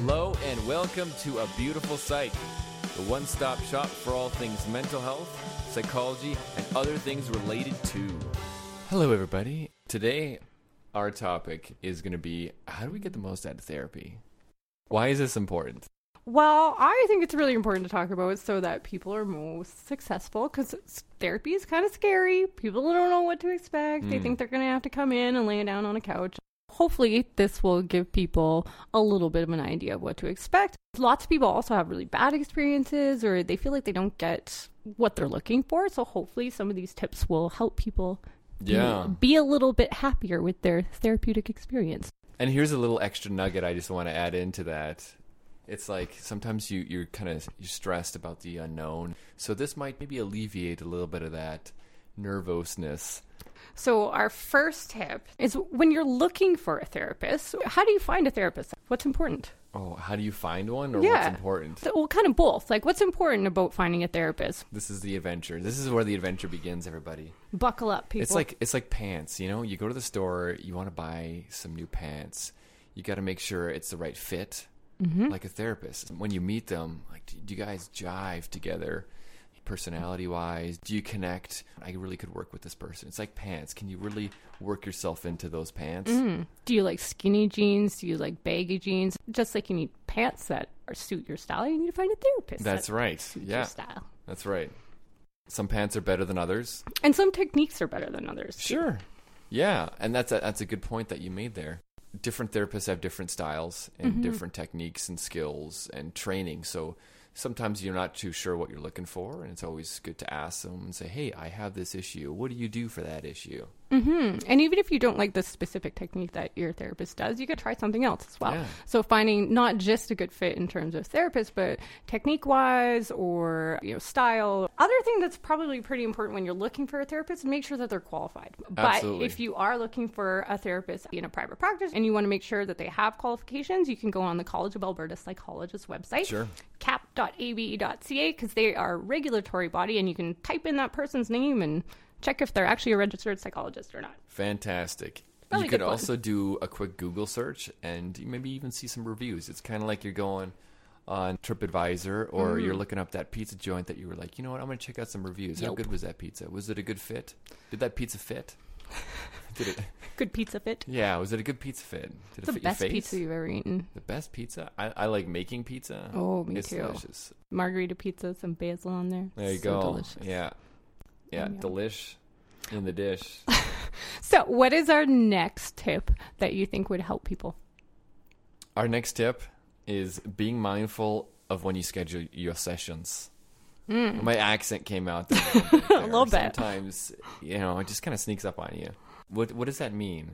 Hello and welcome to A Beautiful Sight, the one stop shop for all things mental health, psychology, and other things related to. Hello, everybody. Today, our topic is going to be how do we get the most out of therapy? Why is this important? Well, I think it's really important to talk about so that people are most successful because therapy is kind of scary. People don't know what to expect. They Mm. think they're going to have to come in and lay down on a couch. Hopefully, this will give people a little bit of an idea of what to expect. Lots of people also have really bad experiences or they feel like they don't get what they're looking for. So, hopefully, some of these tips will help people be- Yeah. be a little bit happier with their therapeutic experience. And here's a little extra nugget I just want to add into that. It's like sometimes you you're kind of you're stressed about the unknown. So this might maybe alleviate a little bit of that nervousness. So, our first tip is when you're looking for a therapist, how do you find a therapist? What's important? Oh, how do you find one or Yeah. what's important? So, well, kind of both. Like, what's important about finding a therapist? This is the adventure. This is where the adventure begins, everybody. Buckle up, people. It's like it's like pants, you know? You go to the store, you want to buy some new pants. You got to make sure it's the right fit. Mm-hmm. Like a therapist. When you meet them, like do do you guys jive together? Personality wise, do you connect? I really could work with this person. It's like pants. Can you really work yourself into those pants? Mm. do you like skinny jeans? Do you like baggy jeans? Just like you need pants that are suit your style, you need to find a therapist. That's that right. Yeah, style. that's right. Some pants are better than others. And some techniques are better than others. too. Sure. Yeah, and that's a, that's a good point that you made there. Different therapists have different styles and Mm-hmm. different techniques and skills and training. So sometimes you're not too sure what you're looking for, and it's always good to ask them and say, "Hey, I have this issue. What do you do for that issue?" Hmm And even if you don't like the specific technique that your therapist does, you could try something else as well. Yeah. So finding not just a good fit in terms of therapist, but technique wise or you know style. Other thing that's probably pretty important when you're looking for a therapist, and make sure that they're qualified. But Absolutely. if you are looking for a therapist in a private practice and you want to make sure that they have qualifications, you can go on the College of Alberta Psychologist website Sure. cap.ab.ca because they are a regulatory body and you can type in that person's name and check if they're actually a registered psychologist or not. Fantastic. Really you could also do a quick Google search and maybe even see some reviews. It's kind of like you're going on TripAdvisor or Mm. you're looking up that pizza joint that you were like, you know what, I'm going to check out some reviews. How good was that pizza? Was it a good fit? Did that pizza fit? Did it? Good pizza fit. Yeah, was it a good pizza fit? Did it the fit best your face? pizza you've ever eaten. The best pizza? I, I like making pizza. Oh, me it's too. delicious. Margherita pizza, some basil on there. There you So go. delicious. Yeah. Yeah, Yum, delish in the dish. So, what is our next tip that you think would help people? Our next tip is being mindful of when you schedule your sessions. Mm. My accent came out there a little bit. A little there. bit. Sometimes, you know, it just kind of sneaks up on you. What What does that mean?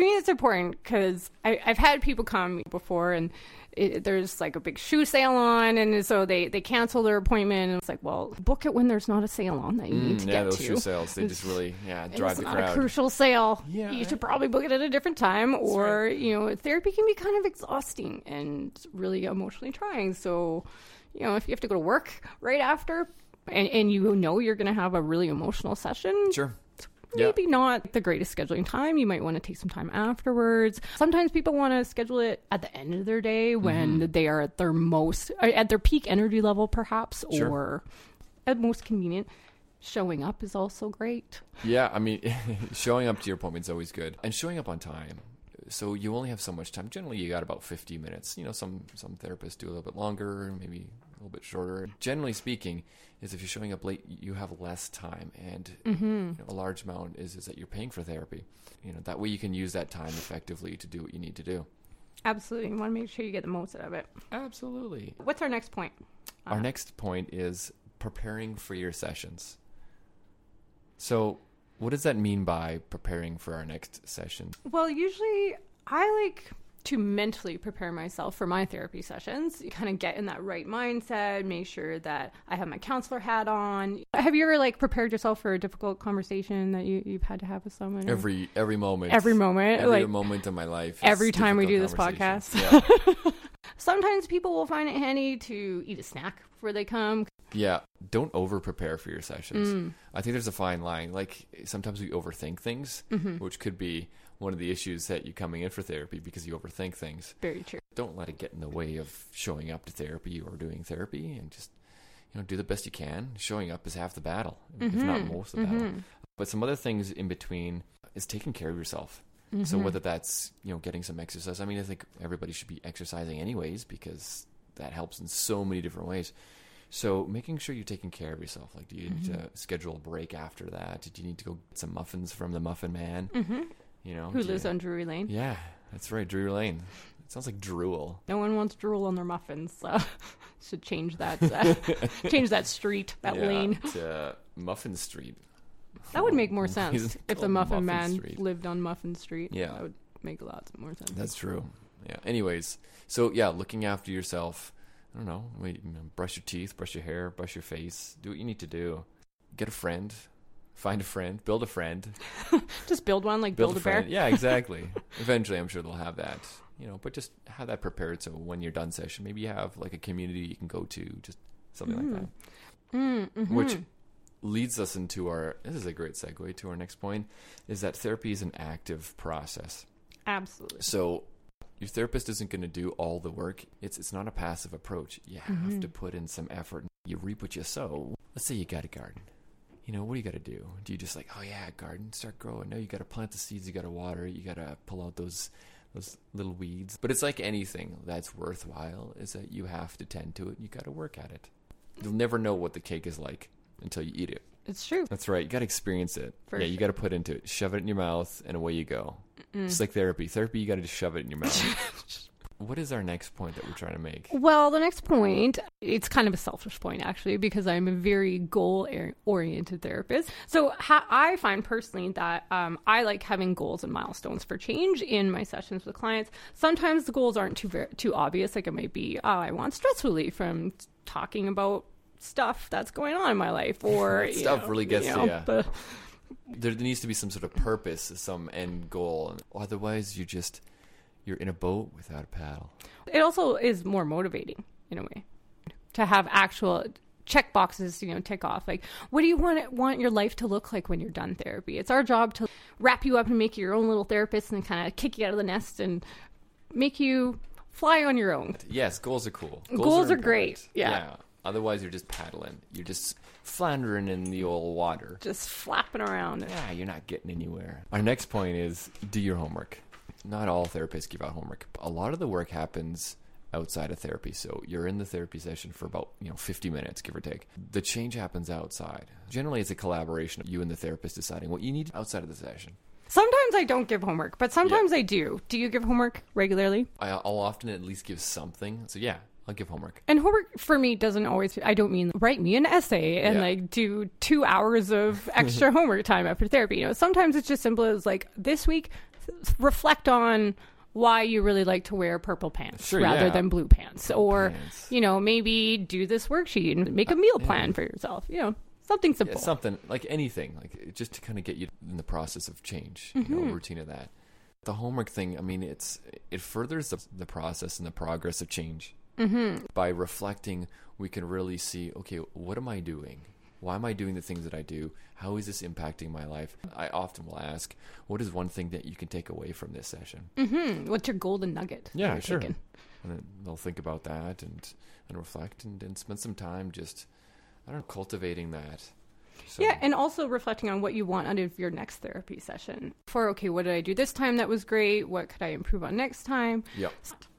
To me, it's important because I've had people come before and it, there's like a big shoe sale on, and so they, they cancel their appointment. And it's like, well, book it when there's not a sale on that you need Mm, to yeah, get those to. shoe sales, they just really, yeah, drive it's the not crowd. a crucial sale. Yeah, you should probably book it at a different time, or you know, therapy can be kind of exhausting and really emotionally trying. So, you know, if you have to go to work right after, and, and you know you're going to have a really emotional session, Sure. Yeah. maybe not the greatest scheduling time. You might want to take some time afterwards. Sometimes people want to schedule it at the end of their day when Mm-hmm. they are at their most, uh, at their peak energy level, perhaps, Sure. or at most convenient. Showing up is also great. Yeah, I mean, showing up to your appointment is always good, and showing up on time. So you only have so much time. Generally, you got about fifty minutes. You know, some some therapists do a little bit longer, maybe little bit shorter. Generally speaking, is if you're showing up late, you have less time, and Mm-hmm. you know, a large amount is is that you're paying for therapy. You know, that way you can use that time effectively to do what you need to do. Absolutely. You want to make sure you get the most out of it. Absolutely. What's our next point? Our Uh, next point is preparing for your sessions. So, what does that mean by preparing for our next session? Well, usually I like to mentally prepare myself for my therapy sessions, You kind of get in that right mindset, make sure that I have my counselor hat on. Have you ever like prepared yourself for a difficult conversation that you, you've had to have with someone? Every every moment. every moment, Every like moment of my life. every time we do this podcast. Yeah. sometimes people will find it handy to eat a snack before they come. Yeah, don't over prepare for your sessions. Mm. I think there's a fine line. Like sometimes we overthink things, Mm-hmm. which could be one of the issues that you coming in for therapy because you overthink things. Very true. Don't let it get in the way of showing up to therapy or doing therapy, and just you know do the best you can. Showing up is half the battle, if not Mhm. most of the battle. Mhm. But some other things in between is taking care of yourself. So Mhm. whether that's you know getting some exercise, I mean I think everybody should be exercising anyways because that helps in so many different ways. So making sure you're taking care of yourself. Like, do you need Mm-hmm. to schedule a break after that? Do you need to go get some muffins from the Muffin Man? Mhm. You know, Who lives on Drury Lane? Yeah, that's right, Drury Lane. It sounds like drool. No one wants drool on their muffins, so should change that. Uh, change that street, that Yeah, lane. to Muffin Street. That would make more sense if the Muffin, Muffin Man Street? lived on Muffin Street. Yeah. that would make a lot more sense. That's true. Yeah. Anyways, so yeah, looking after yourself. I don't know. Wait, know, brush your teeth, brush your hair, brush your face. Do what you need to do. Get a friend. Find a friend. Build a friend. Just build one like Build, build, a a bear. Yeah, exactly. Eventually, I'm sure they'll have that. You know, but just have that prepared so when you're done session, maybe you have like a community you can go to, just something like that. Mm, mhm. Which leads us into our. This is a great segue to our next point. Is that therapy is an active process. absolutely. So your therapist isn't going to do all the work. It's it's not a passive approach. You have Mm-hmm. to put in some effort. You reap what you sow. Let's say you got a garden. You know, what do you got to do? Do you just like, oh yeah, garden, start growing? No, you got to plant the seeds. You got to water. You got to pull out those those little weeds. But it's like anything that's worthwhile. Is that you have to tend to it. You got to work at it. You'll never know what the cake is like until you eat it. It's true. That's right. You got to experience it. For yeah, you got to put into it. Shove it in your mouth, and away you go. It's like therapy. Therapy, you got to just shove it in your mouth. what is our next point that we're trying to make? Well, the next point, it's kind of a selfish point actually, because I'm a very goal oriented therapist. So ha- I find personally that um, I like having goals and milestones for change in my sessions with clients. Sometimes the goals aren't too ver- too obvious. Like it might be, oh, I want stress relief from talking about stuff that's going on in my life, or you Stuff know, really gets you to know, ya. the- There needs to be some sort of purpose, some end goal. Otherwise, you just you're in a boat without a paddle. it also is more motivating in a way to have actual check boxes you know tick off like what do you want want your life to look like when you're done therapy it's our job to wrap you up and make you your own little therapist and kind of kick you out of the nest and make you fly on your own Yes, goals are cool. Goals are important. great, yeah. Otherwise, you're just paddling. You're just floundering in the old water. just flapping around Yeah, you're not getting anywhere. Our next point is do your homework. Not all therapists give out homework. A lot of the work happens outside of therapy. So you're in the therapy session for about, you know, 50 minutes, give or take. The change happens outside. Generally, it's a collaboration of you and the therapist deciding what you need outside of the session. sometimes i don't give homework but sometimes i do do you give homework regularly I- I'll often at least give something. So yeah, I'll give homework. And homework for me doesn't always. I don't mean write me an essay and Yeah. like do two hours of extra homework time after therapy. You know, sometimes it's just simple as like this week, reflect on why you really like to wear purple pants Sure, rather yeah. than blue pants, or pants. you know maybe do this worksheet and make a meal plan for yourself. You know, something Yeah, simple. something like anything, like just to kind of get you in the process of change, Mm-hmm. you know, routine of that. The homework thing, I mean, it's it furthers the, the process and the progress of change. Mm-hmm. By reflecting, we can really see, okay, what am I doing? Why am I doing the things that I do? How is this impacting my life? I often will ask, what is one thing that you can take away from this session? hmm What's your golden nugget? Yeah, sure. taking? And then they'll think about that and and reflect and, and spend some time just, I don't know, cultivating that. So, Yeah, and also reflecting on what you want out of your next therapy session. For okay, what did I do this time that was great? What could I improve on next time? Yep.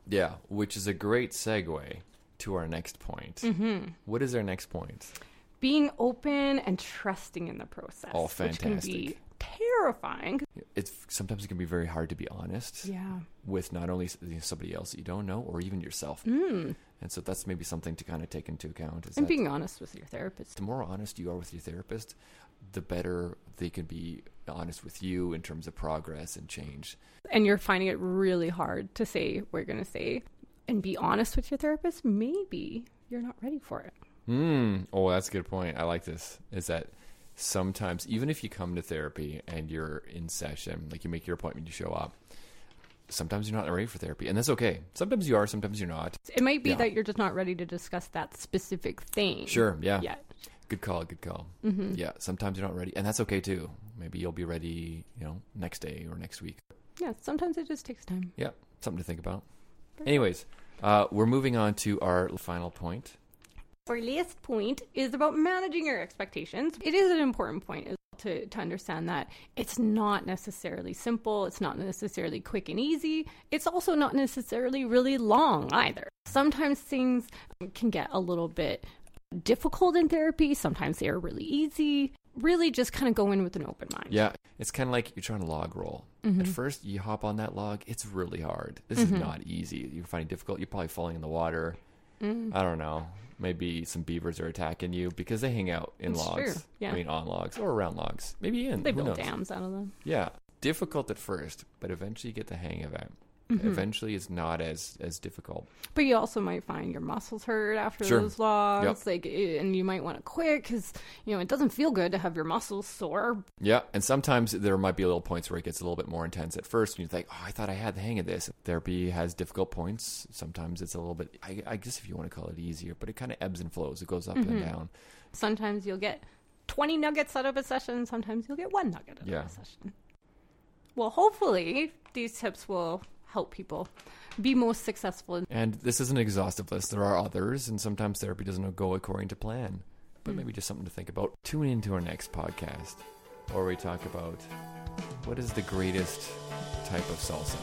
Yeah, which is a great segue to our next point. Mm-hmm. What is our next point? Being open and trusting in the process. Be fantastic. terrifying. It's sometimes it can be very hard to be honest Yeah. with not only somebody else that you don't know or even yourself. Mm. And so that's maybe something to kind of take into account. Is And being honest with your therapist. the more honest you are with your therapist, the better they can be honest with you in terms of progress and change. And you're finding it really hard to say what you're going to say and be honest with your therapist. Maybe you're not ready for it. Mm. Oh, that's a good point. I like this. Is that sometimes, even if you come to therapy and you're in session, like you make your appointment, you show up, sometimes you're not ready for therapy, and that's okay. Sometimes you are, sometimes you're not. It might be Yeah. that you're just not ready to discuss that specific thing. Sure, yeah. Yet. Good call, good call. Mm-hmm. Yeah, sometimes you're not ready, and that's okay too. Maybe you'll be ready, you know, next day or next week. Yeah. Sometimes it just takes time. Yeah, something to think about. Anyways, uh, we're moving on to our final point. Our last point is about managing your expectations. It is an important point well to, to understand that it's not necessarily simple, it's not necessarily quick and easy, it's also not necessarily really long either. Sometimes things can get a little bit difficult in therapy, sometimes they are really easy. Really just kind of go in with an open mind. Yeah, it's kind of like you're trying to log roll. Mm-hmm. At first, you hop on that log, it's really hard. This is not easy. You find it difficult. You're probably falling in the water. Mm. I don't know. Maybe some beavers are attacking you because they hang out in It's logs. true, yeah. I mean, on logs or around logs. Maybe in. They build knows? dams out of them. Yeah, difficult at first, but eventually you get the hang of it. Mm-hmm. Eventually, it's not as as difficult. But you also might find your muscles hurt after Sure. those logs, Yep. like, eh, and you might want to quit because you know it doesn't feel good to have your muscles sore. Yeah, and sometimes there might be little points where it gets a little bit more intense at first, and you think, "Oh, I thought I had the hang of this." Therapy has difficult points. Sometimes it's a little bit, I, I guess, if you want to call it easier, but it kind of ebbs and flows. It goes up Mm-hmm. and down. Sometimes you'll get twenty nuggets out of a session. Sometimes you'll get one nugget out Yeah. of a session. Well, hopefully these tips will help people be most successful. in- And this is an exhaustive list. There are others, and sometimes therapy doesn't go according to plan. But hmm. maybe just something to think about. Tune in to our next podcast, where we talk about what is the greatest type of salsa.